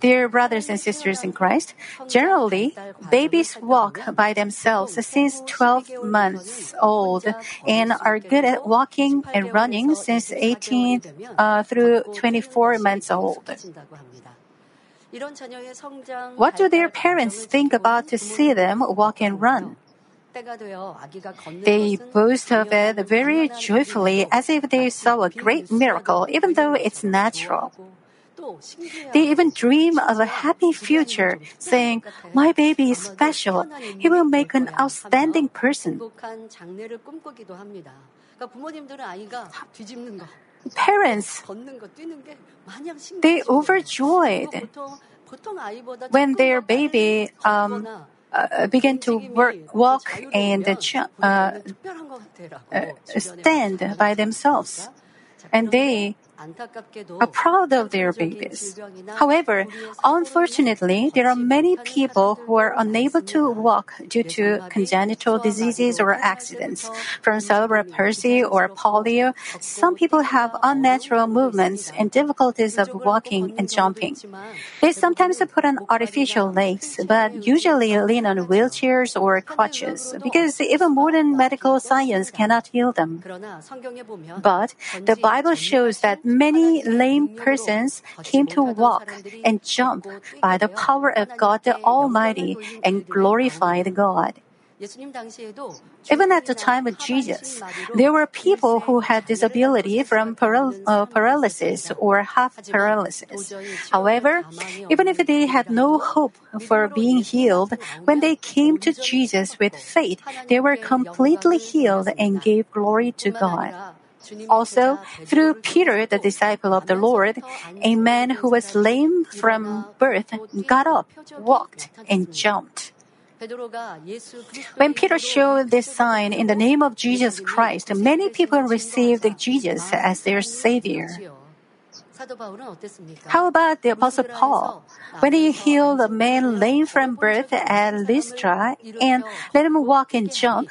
Dear brothers and sisters in Christ, generally, babies walk by themselves since 12 months old and are good at walking and running since 18 uh, through 24 months old. What do their parents think about to see them walk and run? They boast of it very joyfully as if they saw a great miracle, even though it's natural. They even dream of a happy future, saying, My baby is special. He will make an outstanding person. Parents, they overjoyed when their baby um, uh, begin to work, walk and uh, uh, stand by themselves. And they are proud of their babies. However, unfortunately, there are many people who are unable to walk due to congenital diseases or accidents. From cerebral palsy or polio, some people have unnatural movements and difficulties of walking and jumping. They sometimes put on artificial legs, but usually lean on wheelchairs or crutches because even modern medical science cannot heal them. But the Bible shows that many lame persons came to walk and jump by the power of God the Almighty and glorified God. Even at the time of Jesus, there were people who had disability from paral- uh, paralysis or half paralysis. However, even if they had no hope for being healed, when they came to Jesus with faith, they were completely healed and gave glory to God. Also, through Peter, the disciple of the Lord, a man who was lame from birth got up, walked, and jumped. When Peter showed this sign in the name of Jesus Christ, many people received Jesus as their Savior. How about the Apostle Paul? When he healed a man lame from birth at Lystra and let him walk and jump,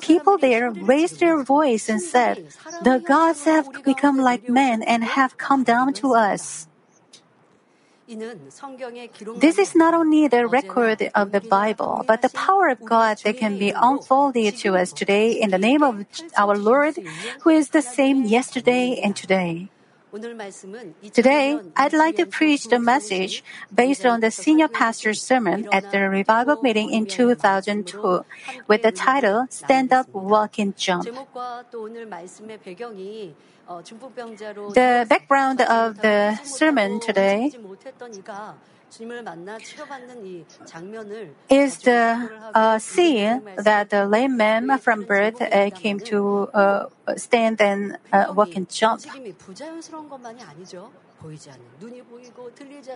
people there raised their voice and said, The gods have become like men and have come down to us. This is not only the record of the Bible, but the power of God that can be unfolded to us today in the name of our Lord, who is the same yesterday and today. Today, I'd like to preach the message based on the senior pastor's sermon at the revival meeting in 2002 with the title Stand Up, Walk and Jump. The background of the sermon today is the uh, scene that the lame man from birth uh, came to uh, stand and uh, walk and jump.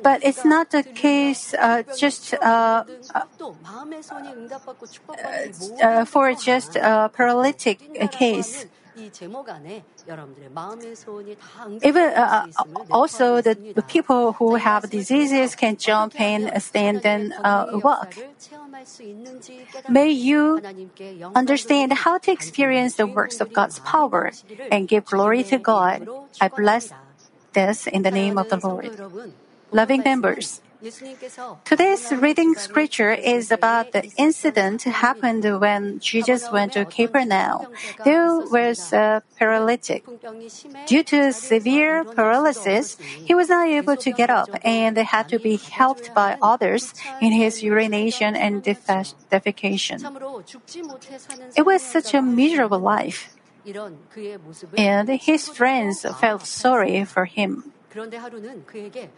But it's not the case uh, just uh, for just a paralytic case. Even uh, also the, people who have diseases can jump and stand and uh, walk. May you understand how to experience the works of God's power and give glory to God. I bless this in the name of the Lord. Loving members, Today's reading scripture is about the incident happened when Jesus went to Capernaum. There was a paralytic. Due to severe paralysis, he was not able to get up and had to be helped by others in his urination and defecation. It was such a miserable life. And his friends felt sorry for him.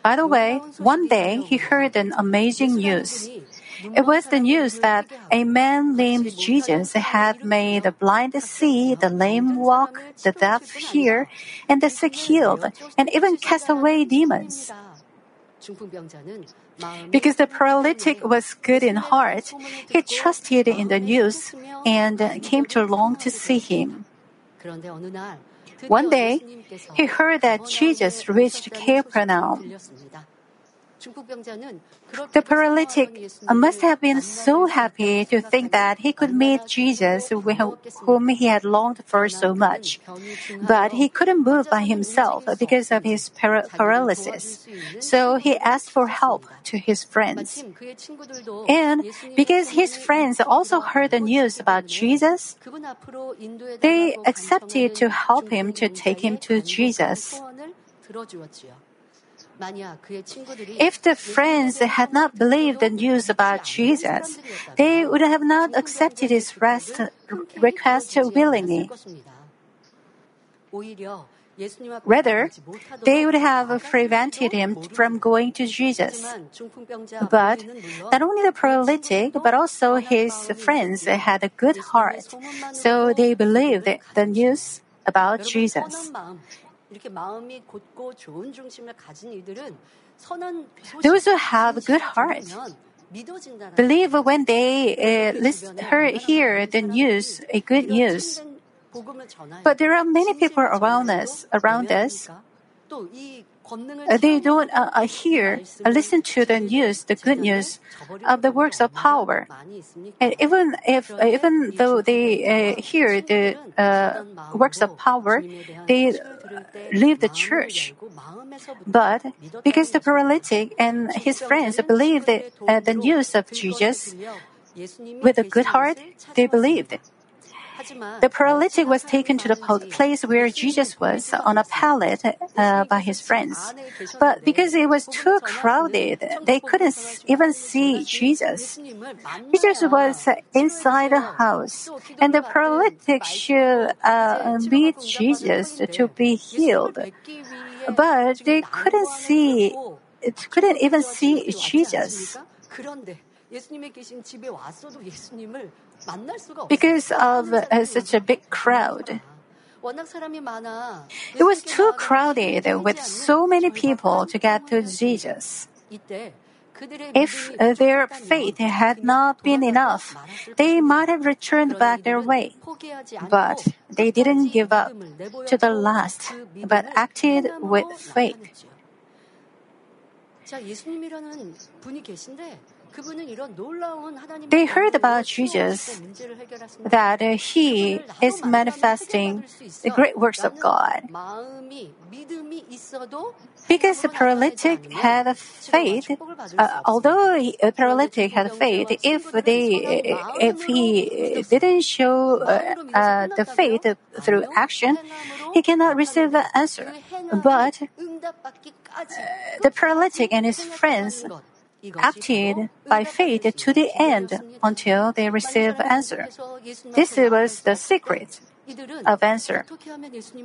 By the way, one day he heard an amazing news. It was the news that a man named Jesus had made the blind see, the lame walk, the deaf hear, and the sick healed, and even cast away demons. Because the paralytic was good in heart, he trusted in the news and came to long to see him. One day, he heard that Jesus reached Capernaum. The paralytic must have been so happy to think that he could meet Jesus, whom he had longed for so much. But he couldn't move by himself because of his para- paralysis. So he asked for help to his friends. And because his friends also heard the news about Jesus, they accepted to help him to take him to Jesus. If the friends had not believed the news about Jesus, they would have not accepted his rest, request willingly. Rather, they would have prevented him from going to Jesus. But not only the paralytic, but also his friends had a good heart, so they believed the news about Jesus. Those who have good heart believe when they uh, listen, hear, hear the news, a good news. But there are many people around us, around us. They don't uh, uh, hear, uh, listen to the news, the good news of the works of power. And even if, even though they uh, hear the uh, works of power, they leave the church. But because the paralytic and his friends believed the, uh, the news of Jesus with a good heart, they believed. The paralytic was taken to the place where Jesus was on a pallet uh, by his friends. But because it was too crowded, they couldn't even see Jesus. Jesus was inside the house, and the paralytic should uh, meet Jesus to be healed. But they couldn't see, couldn't even see Jesus. Because of uh, such a big crowd. It was too crowded with so many people to get to Jesus. If their faith had not been enough, they might have returned back their way. But they didn't give up to the last, but acted with faith. They heard about Jesus, that he is manifesting the great works of God. Because the paralytic had faith, uh, although a paralytic had faith, if they, if he didn't show uh, uh, the faith through action, he cannot receive an answer. But the paralytic and his friends acted by faith to the end until they received answer. This was the secret of answer.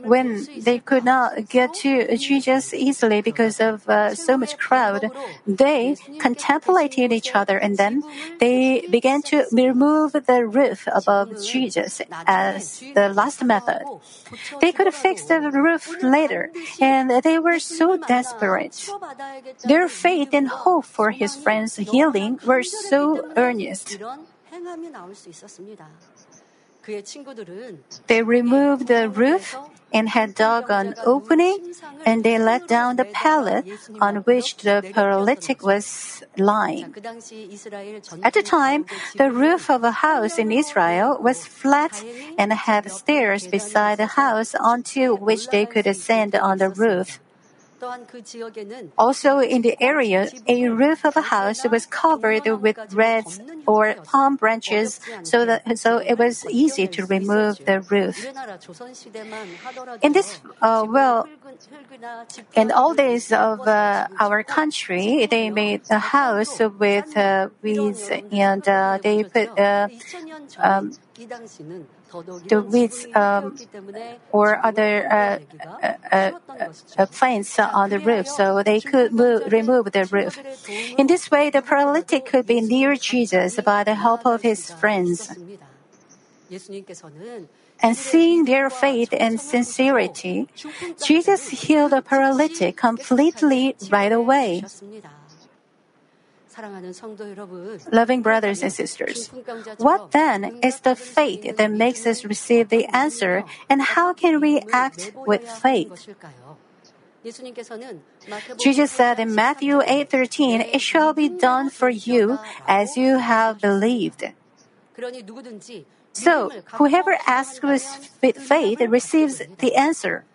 When they could not get to Jesus easily because of uh, so much crowd, they contemplated each other and then they began to remove the roof above Jesus as the last method. They could fix the roof later, and they were so desperate. Their faith and hope for his friend's healing were so earnest. They removed the roof and had dug an opening, and they let down the pallet on which the paralytic was lying. At the time, the roof of a house in Israel was flat and had stairs beside the house onto which they could ascend on the roof. Also, in the area, a roof of a house was covered with reeds or palm branches, so that so it was easy to remove the roof. In this, uh, well, in all days of uh, our country, they made a house with uh, weeds and uh, they put uh, um, the weeds um, or other uh, uh, uh, plants on the roof, so they could move, remove the roof. In this way, the paralytic could be near Jesus by the help of his friends. And seeing their faith and sincerity, Jesus healed the paralytic completely right away. Loving brothers and sisters, what then is the faith that makes us receive the answer, and how can we act with faith? Jesus said in Matthew 8:13, "It shall be done for you as you have believed." So, whoever asks with faith receives the answer.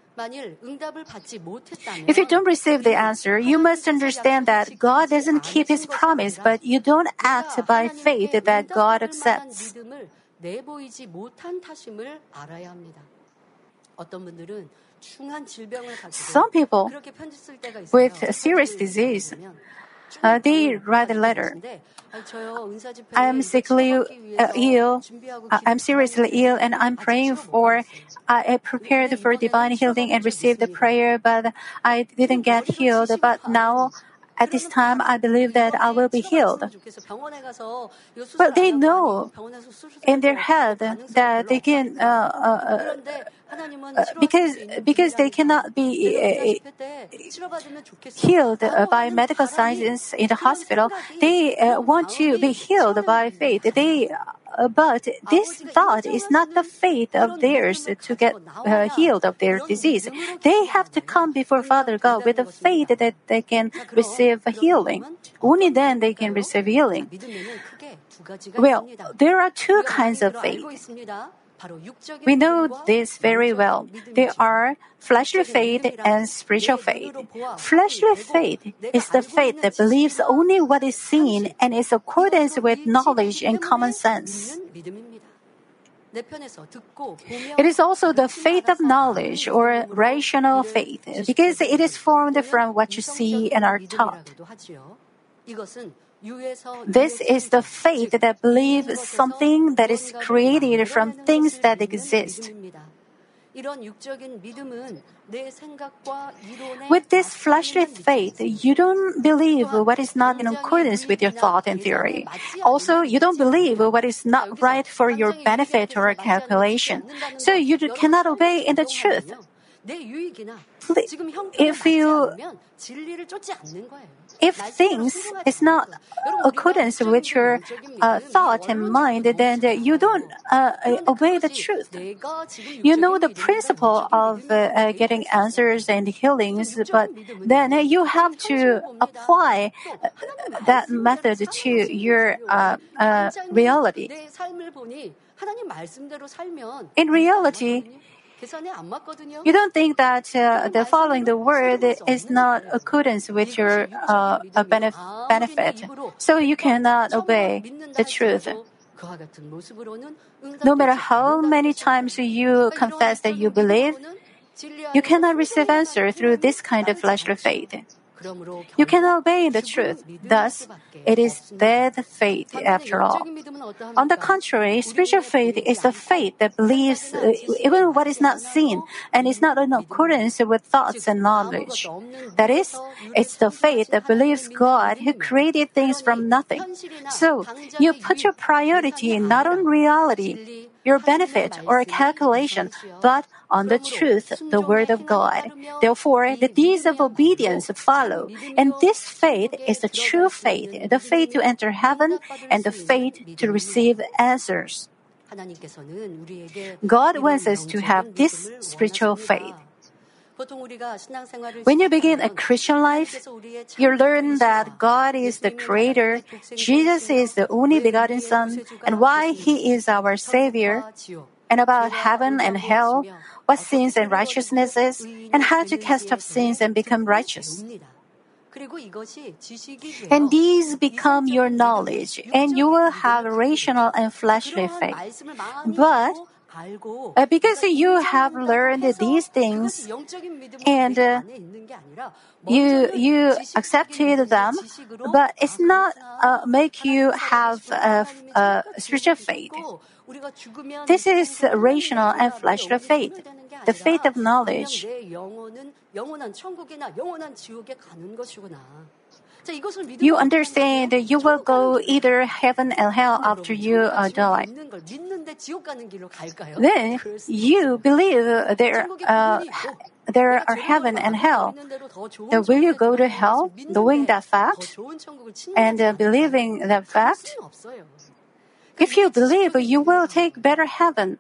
If you don't receive the answer, you must understand that God doesn't keep his promise, but you don't act by faith that God accepts. Some people with a serious disease, uh, they write a letter. I am sickly uh, ill. Uh, I'm seriously ill, and I'm praying for. I prepared for divine healing and received the prayer, but I didn't get healed. But now at this time, I believe that I will be healed. But they know in their head that they can, uh, uh, uh, Uh, because because they cannot be uh, uh, healed by medical science in the hospital, they want to be healed by faith. They but this thought is not the faith of theirs to get uh, healed of their disease. They have to come before Father God with the faith that they can receive healing. Only then they can receive healing. Well, there are two kinds of faith. We know this very well. There are fleshly faith and spiritual faith. Fleshly faith is the faith that believes only what is seen and is accordance with knowledge and common sense. It is also the faith of knowledge or rational faith because it is formed from what you see and are taught. This is the faith that believes something that is created from things that exist. With this fleshly faith, you don't believe what is not in accordance with your thought and theory. Also, you don't believe what is not right for your benefit or calculation. So you cannot obey in the truth. If you if things is not accordance with your uh, thought and mind, then you don't uh, obey the truth. You know the principle of uh, getting answers and healings, but then you have to apply that method to your uh, uh, reality. In reality, you don't think that uh, the following the word is not accordance with your uh, benef- benefit, so you cannot obey the truth. No matter how many times you confess that you believe, you cannot receive answer through this kind of fleshly faith. You cannot obey the truth. Thus, it is dead faith after all. On the contrary, spiritual faith is the faith that believes uh, even what is not seen and is not in accordance with thoughts and knowledge. That is, it's the faith that believes God who created things from nothing. So, you put your priority not on reality, your benefit or a calculation, but on the truth, the word of God. Therefore, the deeds of obedience follow. And this faith is the true faith, the faith to enter heaven and the faith to receive answers. God wants us to have this spiritual faith. When you begin a Christian life, you learn that God is the Creator, Jesus is the only begotten Son, and why He is our Savior, and about heaven and hell, what sins and righteousness is, and how to cast off sins and become righteous. And these become your knowledge, and you will have rational and fleshly faith. But uh, because you have learned these things and uh, you you accepted them, but it's not uh, make you have a, a spiritual faith. This is rational and fleshly faith, the faith of knowledge. You understand that you will go either heaven and hell after you uh, die. Then you believe there, uh, there are heaven and hell. Then will you go to hell knowing that fact and uh, believing that fact? If you believe, you will take better heaven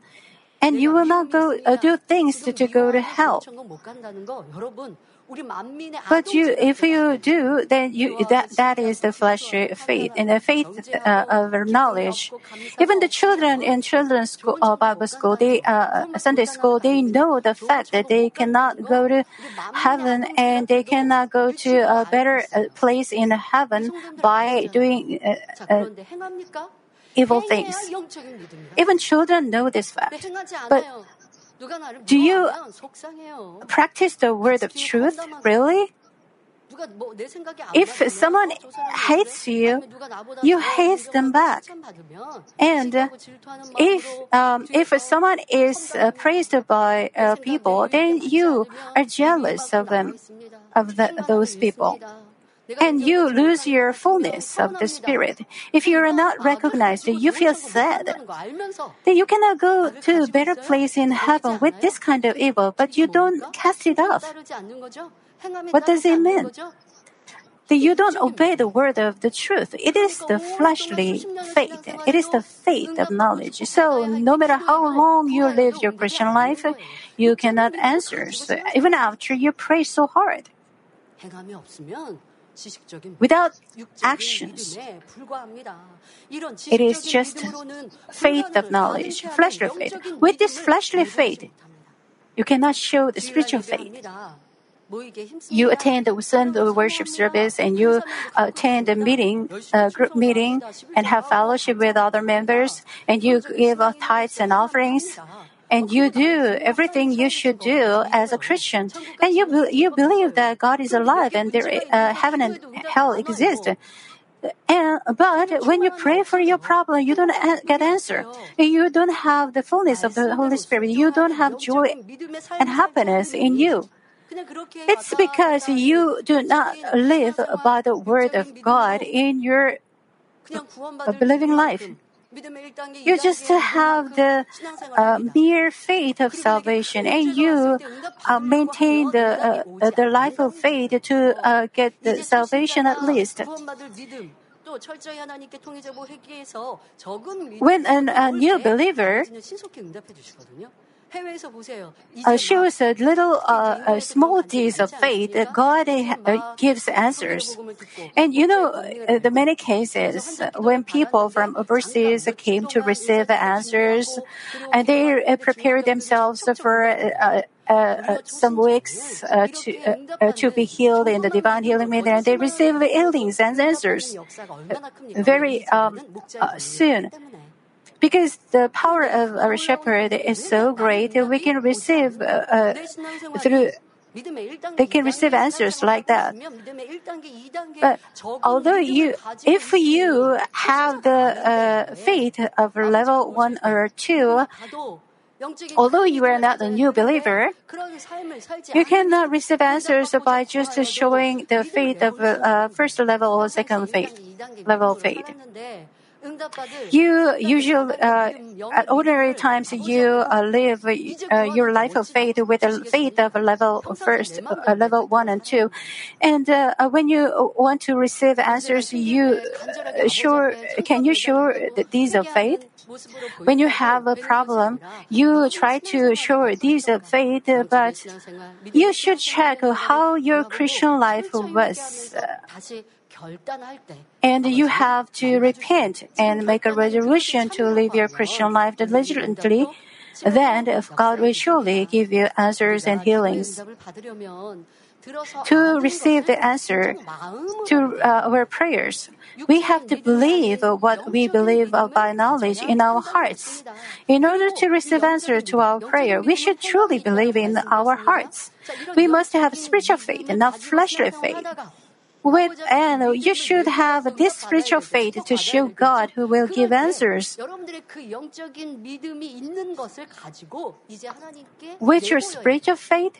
and you will not go uh, do things to, to go to hell. But you, if you do, then you that that is the fleshly faith and the faith uh, of knowledge. Even the children in children's school, uh, Bible school, they uh, Sunday school, they know the fact that they cannot go to heaven and they cannot go to a better uh, place in heaven by doing uh, uh, evil things. Even children know this fact, but do you practice the word of truth? Really? If someone hates you, you hate them back. And if um, if someone is uh, praised by uh, people, then you are jealous of them, of the, those people and you lose your fullness of the Spirit. If you are not recognized, you feel sad. You cannot go to a better place in heaven with this kind of evil, but you don't cast it off. What does it mean? That you don't obey the word of the truth. It is the fleshly faith. It is the faith of knowledge. So no matter how long you live your Christian life, you cannot answer, even after you pray so hard without actions. It is just faith of knowledge, fleshly faith. With this fleshly faith, you cannot show the spiritual faith. You attend the Sunday worship service and you attend a meeting, a uh, group meeting, and have fellowship with other members, and you give tithes and offerings and you do everything you should do as a Christian, and you you believe that God is alive and there uh, heaven and hell exist. And, but when you pray for your problem, you don't get answer. You don't have the fullness of the Holy Spirit. You don't have joy and happiness in you. It's because you do not live by the word of God in your believing life. You just have the uh, mere faith of salvation, and you uh, maintain the uh, the life of faith to uh, get the salvation at least. When an, a new believer uh, shows a little uh, a small deeds of faith, that God uh, gives answers. And you know, uh, the many cases when people from overseas came to receive answers, and they uh, prepared themselves for uh, uh, some weeks uh, to uh, to be healed in the divine healing meeting, and they receive healings and answers. very um, soon. Because the power of our shepherd is so great, we can receive uh, uh, through they can receive answers like that. But although you, if you have the uh, faith of level one or two, although you are not a new believer, you cannot receive answers by just showing the faith of uh, first level or second faith level faith. You usually, uh, at ordinary times, you uh, live uh, your life of faith with a faith of level first, uh, level one and two. And uh, uh, when you want to receive answers, you sure, can you show these are faith? When you have a problem, you try to show these are faith, but you should check how your Christian life was. And you have to repent and make a resolution to live your Christian life diligently. Then if God will surely give you answers and healings. To receive the answer to uh, our prayers, we have to believe what we believe by knowledge in our hearts. In order to receive answer to our prayer, we should truly believe in our hearts. We must have spiritual faith, not fleshly faith. With and you should have this spiritual faith to show God who will give answers. With your spiritual faith,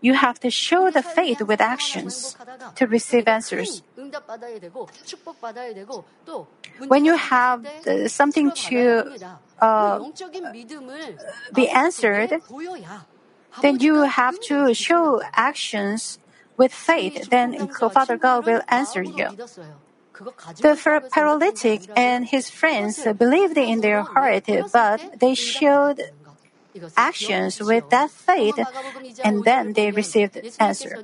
you have to show the faith with actions to receive answers. When you have something to uh, be answered, then you have to show actions with faith, then Father God will answer you. The paralytic and his friends believed in their heart, but they showed actions with that faith, and then they received answer.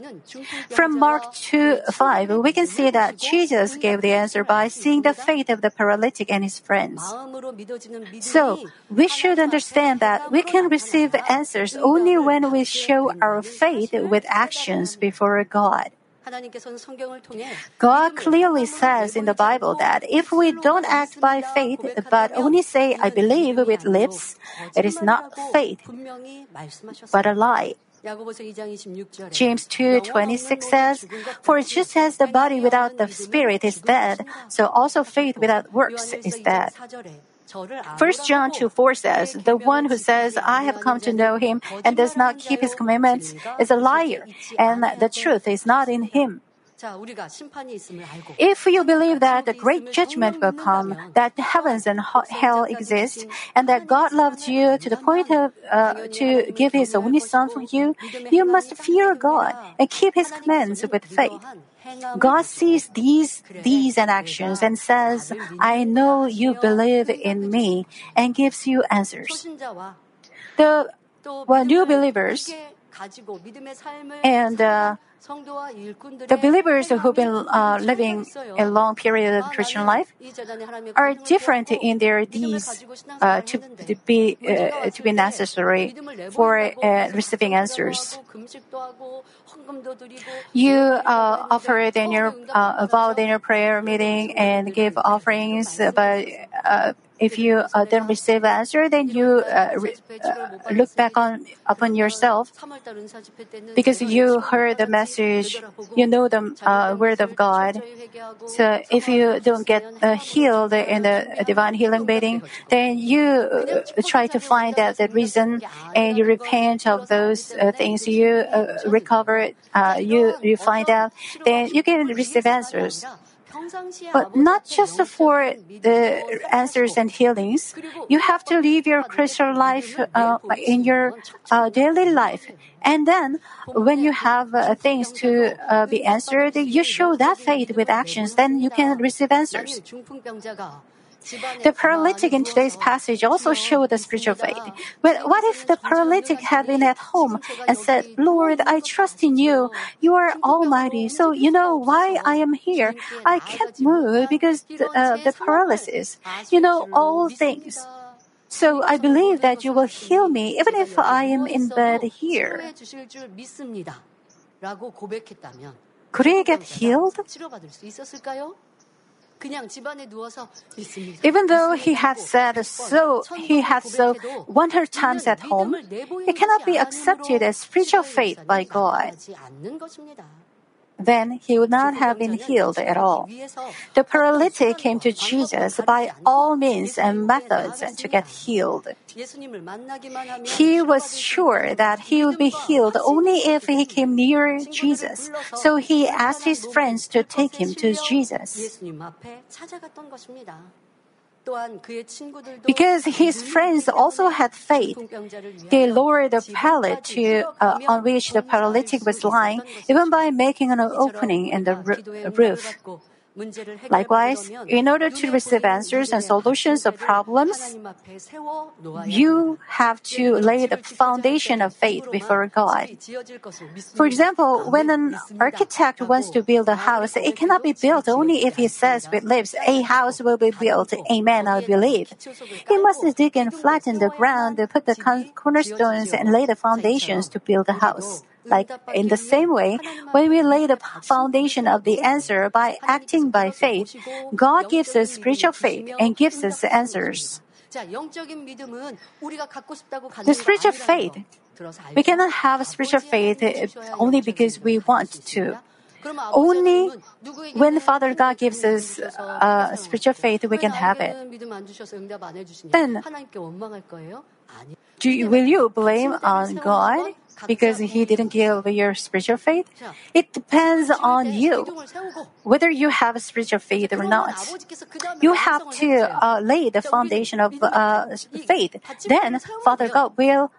From Mark 2 5, we can see that Jesus gave the answer by seeing the faith of the paralytic and his friends. So, we should understand that we can receive answers only when we show our faith with actions before God. God clearly says in the Bible that if we don't act by faith, but only say, I believe with lips, it is not faith, but a lie. James 2:26 says, "For just as the body without the spirit is dead, so also faith without works is dead." 1 John 2 4 says, The one who says, I have come to know him and does not keep his commandments is a liar, and the truth is not in him. If you believe that the great judgment will come, that heavens and hell exist, and that God loved you to the point of uh, to give His only Son for you, you must fear God and keep His commands with faith. God sees these deeds and actions and says, I know you believe in me, and gives you answers. The well, new believers and uh, the believers who've been uh, living a long period of Christian life are different in their deeds uh, to, to, be uh, to be necessary for uh, receiving answers. You uh, offer it in your uh, vow in your prayer meeting and give offerings, but if you uh, don't receive answer, then you uh, re- uh, look back on upon yourself because you heard the message, you know the uh, word of God. So if you don't get uh, healed in the divine healing meeting, then you uh, try to find out the reason and you repent of those things. You recover, you you find out, then you can receive answers. But not just for the answers and healings. You have to live your Christian life uh, in your uh, daily life. And then, when you have uh, things to uh, be answered, you show that faith with actions, then you can receive answers. The paralytic in today's passage also showed the spiritual faith. But what if the paralytic had been at home and said, Lord, I trust in you. You are almighty. So you know why I am here. I can't move because the, uh, the paralysis. You know all things. So I believe that you will heal me even if I am in bed here. Could he get healed? Even though he had said so, he had so 100 times at home, it cannot be accepted as spiritual faith by God then he would not have been healed at all. The paralytic came to Jesus by all means and methods to get healed. He was sure that he would be healed only if he came near Jesus, so. He asked his friends to take him to Jesus. Because his friends also had faith, they lowered the pallet to, uh, on which the paralytic was lying, even by making an opening in the roof. Likewise, in order to receive answers and solutions of problems, you have to lay the foundation of faith before God. For example, when an architect wants to build a house, it cannot be built only if he says with lips, a house will be built, amen, I believe. He must dig and flatten the ground, put the cornerstones, and lay the foundations to build a house. Like in the same way, when we lay the foundation of the answer by acting by faith, God gives us spiritual faith and gives us the answers. The spiritual faith, we cannot have spiritual faith only because we want to. Only when Father God gives us uh, spiritual faith, we can have it. Then, do you, will you blame on God? Because he didn't give your spiritual faith? It depends on you, whether you have spiritual faith or not. You have to uh, lay the foundation of uh, faith. Then Father God will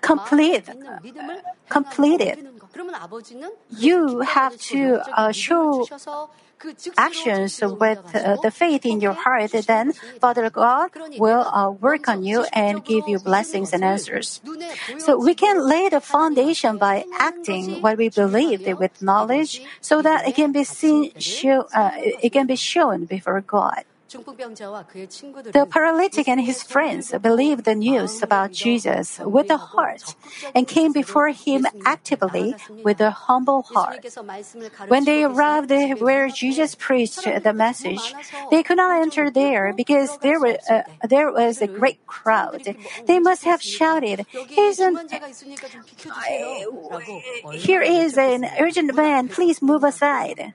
complete, complete it. You have to uh, show actions with uh, the faith in your heart, then Father God will uh, work on you and give you blessings and answers. So we can lay the foundation by acting what we believe with knowledge, so that it can be seen, show, uh, it can be shown before God. The paralytic and his friends believed the news about Jesus with a heart and came before him actively with a humble heart. When they arrived where Jesus preached the message, they could not enter there because there, were, uh, there was a great crowd. They must have shouted, Here's an, here is an urgent man, please move aside.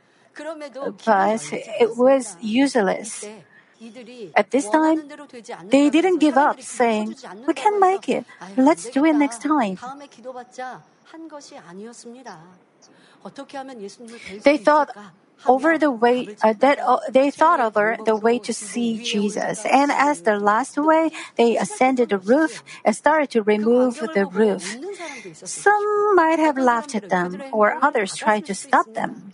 But it was useless. At this time, they didn't give up, saying, We can make it. Let's do it next time. They thought over the way uh, that uh, they thought over the way to see Jesus, and as the last way, they ascended the roof and started to remove the roof. Some might have laughed at them, or others tried to stop them.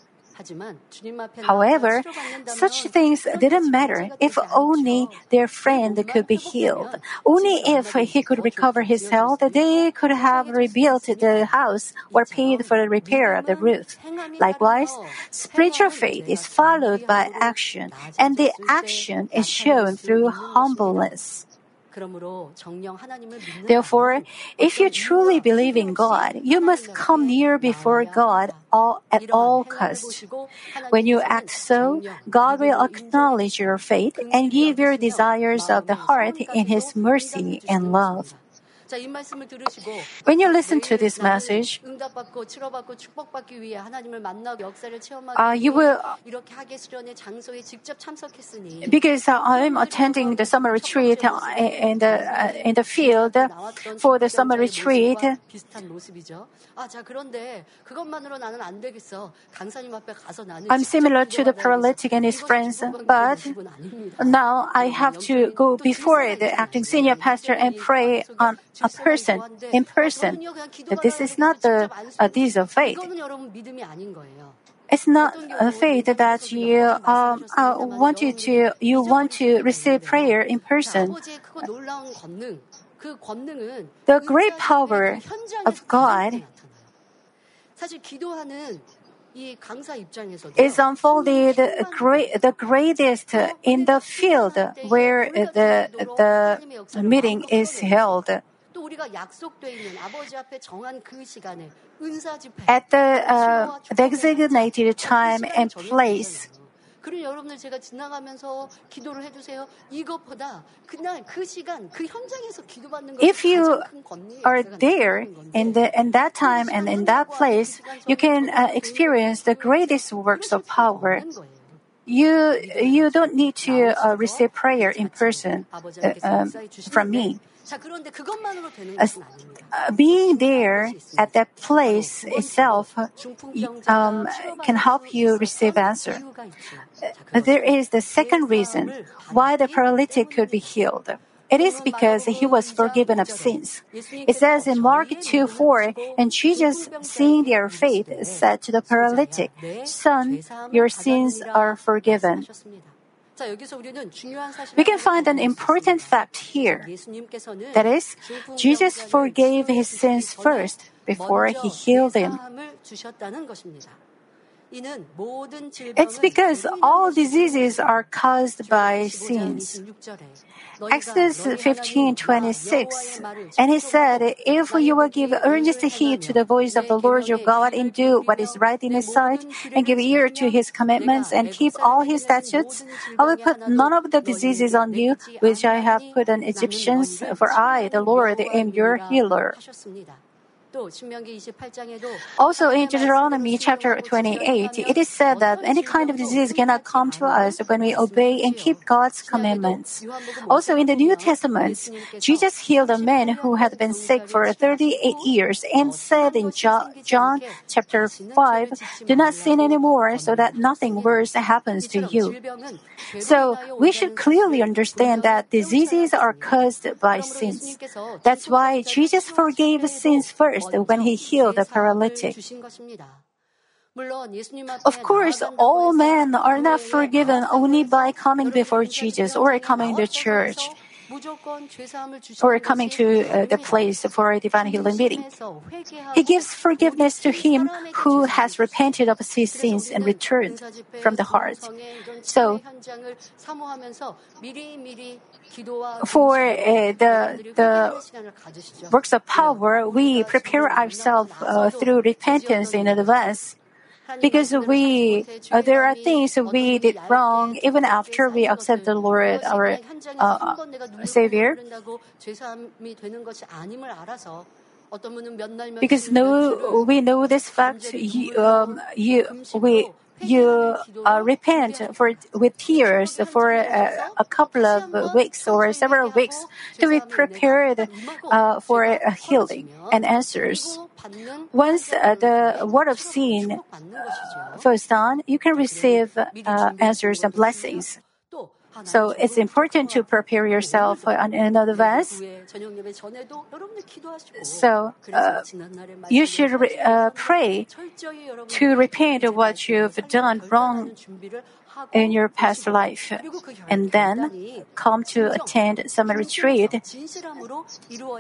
However, such things didn't matter if only their friend could be healed. Only if he could recover his health, they could have rebuilt the house or paid for the repair of the roof. Likewise, spiritual faith is followed by action, and the action is shown through humbleness. Therefore, if you truly believe in God, you must come near before God all, at all costs. When you act so, God will acknowledge your faith and give your desires of the heart in His mercy and love. When you listen to this message, uh, you will, because uh, I'm attending the summer retreat uh, in the, uh, in the field for the summer retreat. I'm similar to the paralytic and his friends, but now I have to go before the acting senior pastor and pray on a person in person. This is not the uh, deeds of faith. It's not a faith that you um, uh, want you to you want to receive prayer in person. The great power of God is unfolded great, the greatest in the field where the, the meeting is held. At the uh, designated time and place, 그런 여러분들 제가 지나가면서 기도를 해주세요. 이것보다 그날 그 시간 그 현장에서 기도받는 것 If you are there in the in that time and in that place, you can uh, experience the greatest works of power. You you don't need to uh, receive prayer in person uh, um, from me. Uh, being there at that place itself um, can help you receive answer. Uh, there is the second reason why the paralytic could be healed. It is because he was forgiven of sins. It says in Mark 2 4, and Jesus, seeing their faith, said to the paralytic, Son, your sins are forgiven. We can find an important fact here. That is, Jesus forgave his sins first before he healed him. It's because all diseases are caused by sins. Exodus 15:26, and he said, "If you will give earnest heed to the voice of the Lord your God and do what is right in His sight, and give ear to His commandments and keep all His statutes, I will put none of the diseases on you which I have put on Egyptians, for I, the Lord, am your healer." Also in Deuteronomy chapter 28, it is said that any kind of disease cannot come to us when we obey and keep God's commandments. Also in the New Testament, Jesus healed a man who had been sick for 38 years and said in John, John chapter 5, do not sin anymore so that nothing worse happens to you. So we should clearly understand that diseases are caused by sins. That's why Jesus forgave sins first when he healed the paralytic. Of course, all men are not forgiven only by coming before Jesus or coming to church or coming to uh, the place for a divine healing meeting. He gives forgiveness to him who has repented of his sins and returned from the heart. So, for uh, the the works of power, we prepare ourselves uh, through repentance in advance because we uh, there are things we did wrong even after we accept the Lord our uh, Savior. Because no, we know this fact. You, um, you, we, you uh, repent for with tears for a, a, couple of weeks or several weeks to be prepared uh, for a healing and answers. Once uh, the word of sin falls down, you can receive uh, answers and blessings. So it's important to prepare yourself in advance. So uh, you should re- uh, pray to repent what you've done wrong in your past life, and then come to attend some retreat.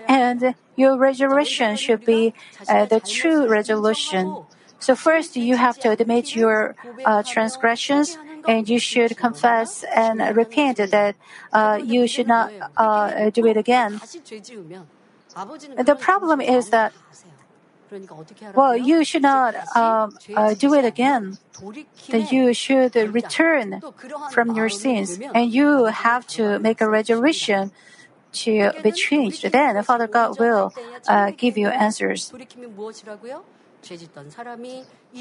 And your resolution should be uh, the true resolution. So first, you have to admit your uh, transgressions, and you should confess and repent that uh, you should not uh, do it again. The problem is that well, you should not um, uh, do it again. That you should return from your sins, and you have to make a resolution to be changed. Then Father God will uh, give you answers.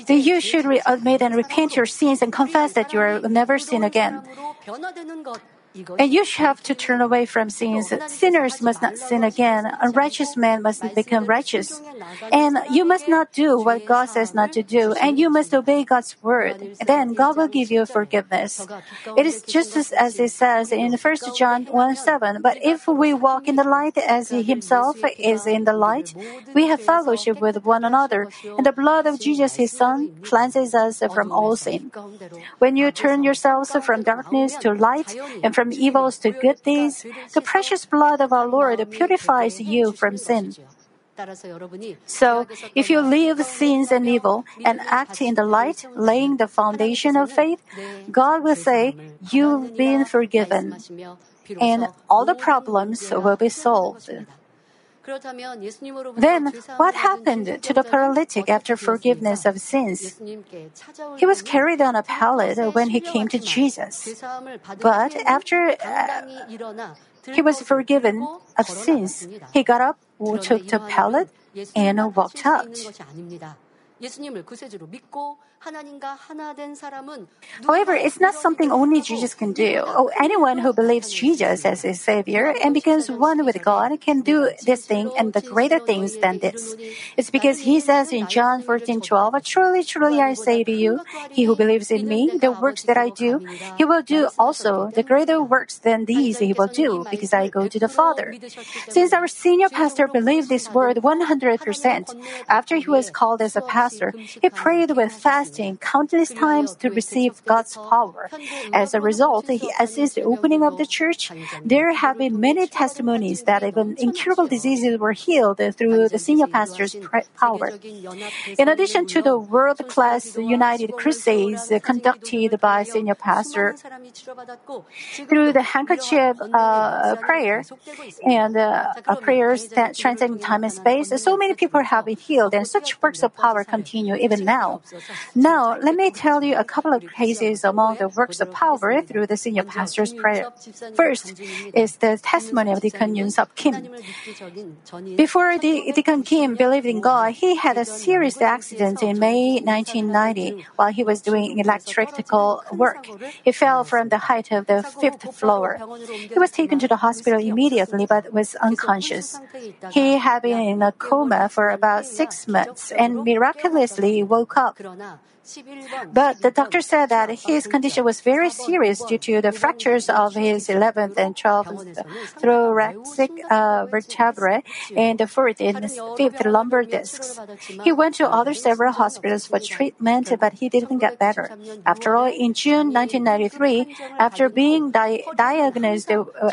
That you should re- uh, admit and repent your sins and confess that you will never sin again. And you have to turn away from sins. Sinners must not sin again. A righteous man must become righteous. And you must not do what God says not to do. And you must obey God's word. Then God will give you forgiveness. It is just as it says in 1 John 1 7. But if we walk in the light as He Himself is in the light, we have fellowship with one another. And the blood of Jesus, His Son, cleanses us from all sin. When you turn yourselves from darkness to light and from from evils to good deeds, the precious blood of our Lord purifies you from sin. So, if you leave sins and evil and act in the light, laying the foundation of faith, God will say, You've been forgiven, and all the problems will be solved. Then, what happened to the paralytic after forgiveness of sins? He was carried on a pallet when he came to Jesus. But after uh, he was forgiven of sins, he got up, took the pallet, and walked out. However, it's not something only Jesus can do. Oh, anyone who believes Jesus as his Savior and becomes one with God can do this thing and the greater things than this. It's because he says in John 14 12, Truly, truly, I say to you, he who believes in me, the works that I do, he will do also. The greater works than these he will do, because I go to the Father. Since our senior pastor believed this word 100%, after he was called as a pastor, he prayed with fast fasting countless times to receive God's power. As a result, he, since the opening of the church, there have been many testimonies that even incurable diseases were healed through the senior pastor's power. In addition to the world-class United Crusades conducted by senior pastor, through the handkerchief uh, prayer and uh, prayers that transcend time and space, so many people have been healed, and such works of power continue even now. Now, let me tell you a couple of cases among the works of power through the senior pastor's prayer. First is the testimony of Deacon Yun Sup Kim. Before the Deacon Kim believed in God, he had a serious accident in May 1990 while he was doing electrical work. He fell from the height of the fifth floor. He was taken to the hospital immediately but was unconscious. He had been in a coma for about six months and miraculously woke up. But the doctor said that his condition was very serious due to the fractures of his 11th and 12th thoracic uh, vertebrae and the fourth and fifth lumbar discs. He went to other several hospitals for treatment, but he didn't get better. After all, in June 1993, after being di- diagnosed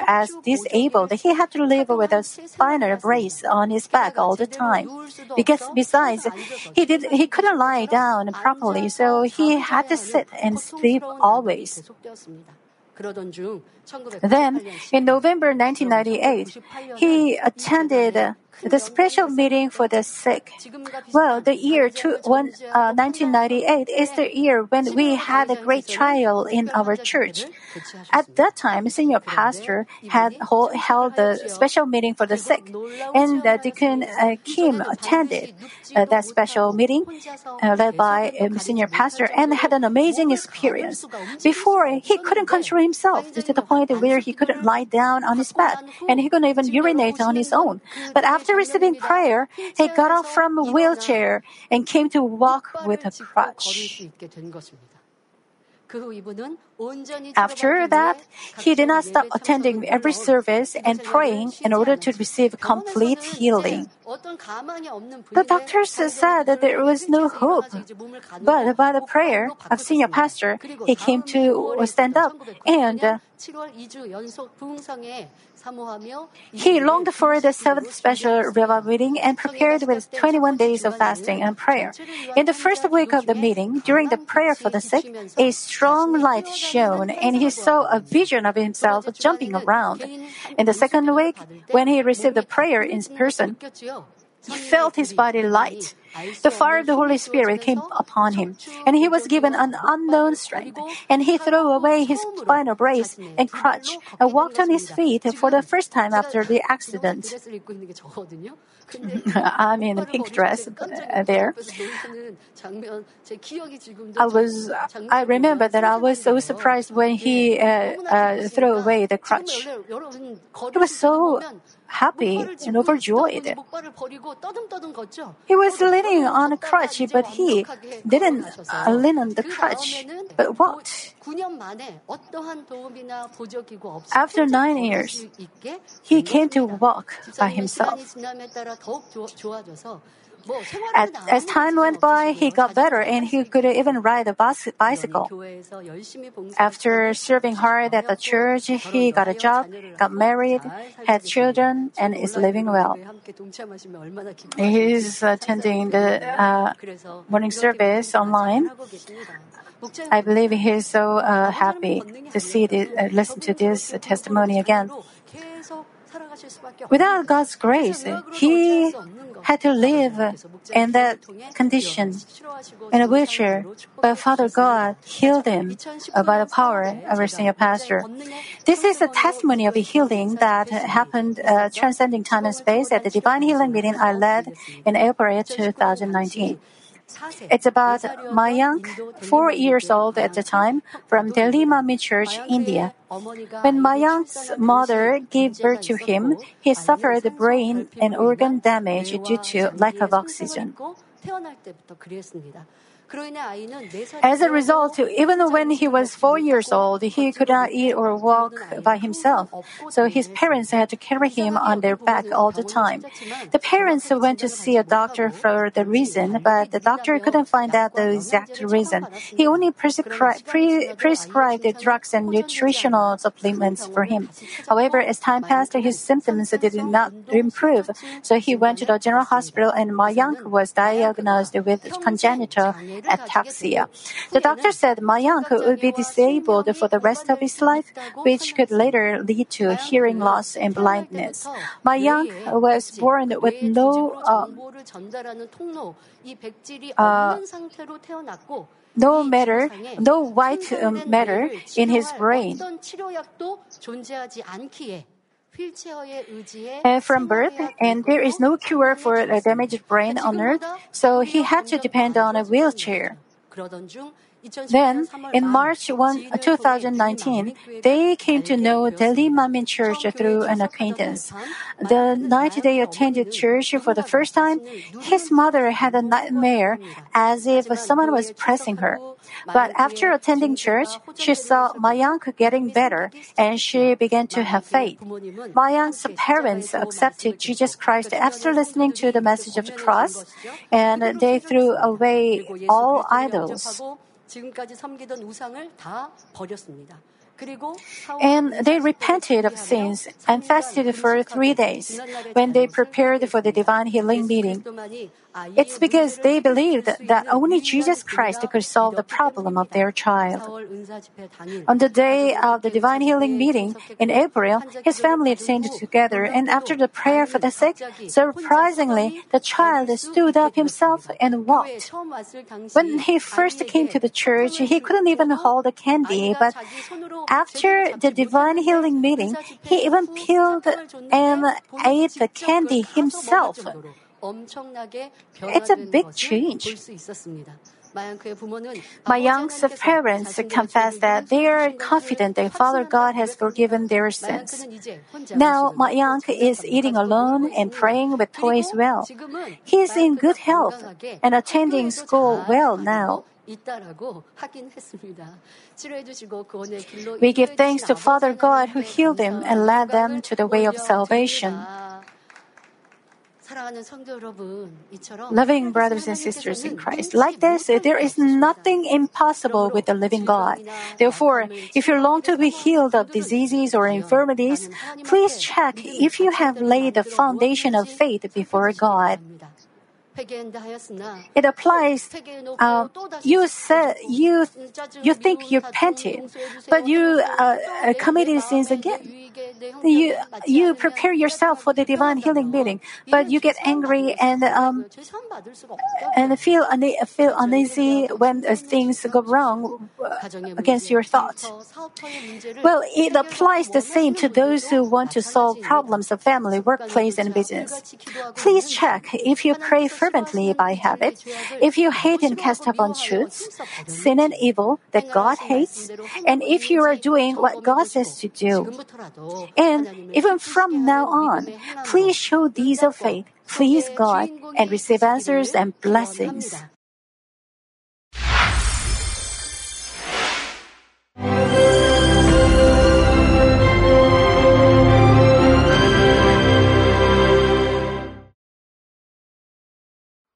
as disabled, he had to live with a spinal brace on his back all the time. Because besides, he did he couldn't lie down properly so he had to sit and sleep always. Then, in November 1998, he attended the special meeting for the sick. Well, the year two, one, uh, 1998 is the year when we had a great trial in our church. At that time, senior pastor had hold, held the special meeting for the sick, and uh, Deacon uh, Kim attended uh, that special meeting uh, led by a senior pastor and had an amazing experience. Before, he couldn't control himself to the point where he couldn't lie down on his bed, and he couldn't even urinate on his own. But after receiving prayer, he got off from a wheelchair and came to walk with a crutch. After that, he did not stop attending every service and praying in order to receive complete healing. The doctors said that there was no hope, but by the prayer of senior pastor, he came to stand up and he longed for the seventh special revival meeting and prepared with 21 days of fasting and prayer. In the first week of the meeting, during the prayer for the sick, a strong light shone and he saw a vision of himself jumping around. In the second week, when he received the prayer in person, he felt his body light. The fire of the Holy Spirit came upon him, and he was given an unknown strength. And he threw away his spinal brace and crutch and walked on his feet for the first time after the accident. I'm in a pink dress there. I was, I remember that I was so surprised when he uh, uh, threw away the crutch. He was so happy and overjoyed. He was on a crutch, but he didn't uh, lean on the crutch, but walked. After nine years, he came to walk by himself. As, as, time went by, he got better and he could even ride a bicycle. After serving hard at the church, he got a job, got married, had children, and is living well. He is attending the uh, morning service online. I believe he is so uh, happy to see the, uh, listen to this testimony again. Without God's grace, he had to live in that condition in a wheelchair, but Father God healed him by the power of our senior pastor. This is a testimony of a healing that happened uh, transcending time and space at the divine healing meeting I led in April 2019. It's about Mayank, four years old at the time, from Delhi Manmin Church, India. When Mayank's mother gave birth to him, he suffered brain and organ damage due to lack of oxygen. As a result, even when he was four years old, he could not eat or walk by himself. So his parents had to carry him on their back all the time. The parents went to see a doctor for the reason, but the doctor couldn't find out the exact reason. He only prescri- pre- prescribed drugs and nutritional supplements for him. However, as time passed, his symptoms did not improve. So he went to the general hospital and Mayank was diagnosed with congenital ataxia. The doctor said my Mayank would be disabled for the rest of his life, which could later lead to hearing loss and blindness. My Mayank was born with no uh, uh, no matter, no white um, matter in his brain. Uh, from birth, and there is no cure for a damaged brain on earth, so he had to depend on a wheelchair. Then, in March 1, uh, 2019, they came to know Delhi Manmin Church through an acquaintance. The night they attended church for the first time, his mother had a nightmare as if someone was pressing her. But after attending church, she saw Mayank getting better and she began to have faith. Mayank's parents accepted Jesus Christ after listening to the message of the cross and they threw away all idols. And they repented of sins and fasted for three days when they prepared for the divine healing meeting. It's because they believed that only Jesus Christ could solve the problem of their child. On the day of the divine healing meeting in April, his family attended together, and after the prayer for the sick, surprisingly, the child stood up himself and walked. When he first came to the church, he couldn't even hold a candy, but after the divine healing meeting, he even peeled and ate the candy himself. It's a big change. Mayank's parents confess that they are confident that Father God has forgiven their sins. Now, Mayank is eating alone and praying with toys well. He is in good health and attending school well now. We give thanks to Father God who healed them and led them to the way of salvation. Loving brothers and sisters in Christ. Like this, there is nothing impossible with the living God. Therefore, if you long to be healed of diseases or infirmities, please check if you have laid the foundation of faith before God. It applies. Uh, you said you you think you repented, but you uh, committed sins again. You you prepare yourself for the divine healing meeting, but you get angry and um, and feel una- feel uneasy when uh, things go wrong against your thoughts. Well, it applies the same to those who want to solve problems of family, workplace, and business. Please check if you pray fervently by habit, if you hate and cast upon truths, sin and evil that God hates, and if you are doing what God says to do. And even from now on, please show deeds of faith, please God, and receive answers and blessings.